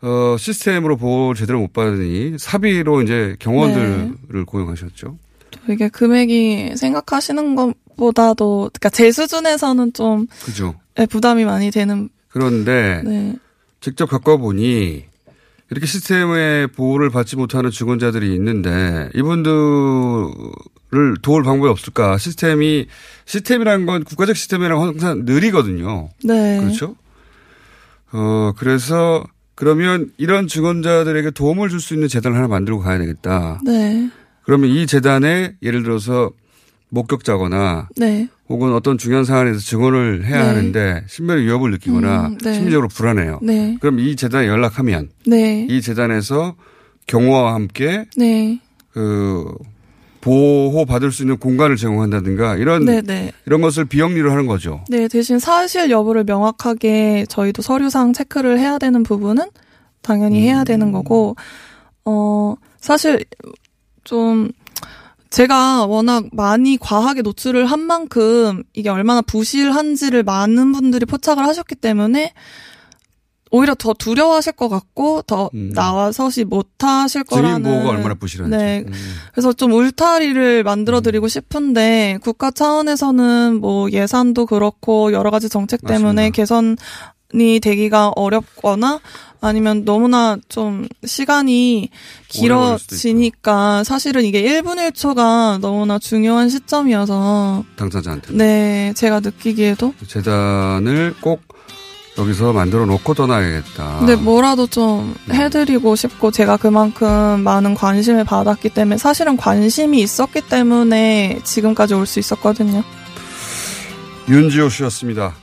어 시스템으로 보호를 제대로 못 받으니 사비로 이제 경호원들을 네. 고용하셨죠. 또 이게 금액이 생각하시는 것보다도 그러니까 제 수준에서는 좀 그죠. 네, 부담이 많이 되는 그런데 네. 직접 겪어보니 이렇게 시스템의 보호를 받지 못하는 증언자들이 있는데 이분들을 도울 방법이 없을까? 시스템이 시스템이라는 건 국가적 시스템이랑 항상 느리거든요. 네. 그렇죠? 어 그래서 그러면 이런 증언자들에게 도움을 줄 수 있는 재단을 하나 만들고 가야 되겠다. 네. 그러면 이 재단에 예를 들어서 목격자거나 네. 혹은 어떤 중요한 사안에서 증언을 해야 네. 하는데 신변의 위협을 느끼거나 음, 네. 심리적으로 불안해요. 네. 그럼 이 재단에 연락하면 네. 이 재단에서 경호와 함께 네. 그 보호 받을 수 있는 공간을 제공한다든가 이런 네, 네. 이런 것을 비영리로 하는 거죠. 네, 대신 사실 여부를 명확하게 저희도 서류상 체크를 해야 되는 부분은 당연히 해야 되는 거고, 어, 사실 좀 제가 워낙 많이 과하게 노출을 한 만큼 이게 얼마나 부실한지를 많은 분들이 포착을 하셨기 때문에 오히려 더 두려워하실 것 같고 더 나와서시 못하실 거라는 음. 보호가 얼마나 부실한지. 네. 음. 그래서 좀 울타리를 만들어 드리고 싶은데 국가 차원에서는 뭐 예산도 그렇고 여러 가지 정책 때문에 개선 이 되기가 어렵거나 아니면 너무나 좀 시간이 길어지니까 사실은 이게 1분 1초가 너무나 중요한 시점이어서 당사자한테 네, 제가 느끼기에도 재단을 꼭 여기서 만들어 놓고 떠나야겠다. 근데 뭐라도 좀 해드리고 싶고 제가 그만큼 많은 관심을 받았기 때문에 사실은 관심이 있었기 때문에 지금까지 올 수 있었거든요. 윤지호 씨였습니다.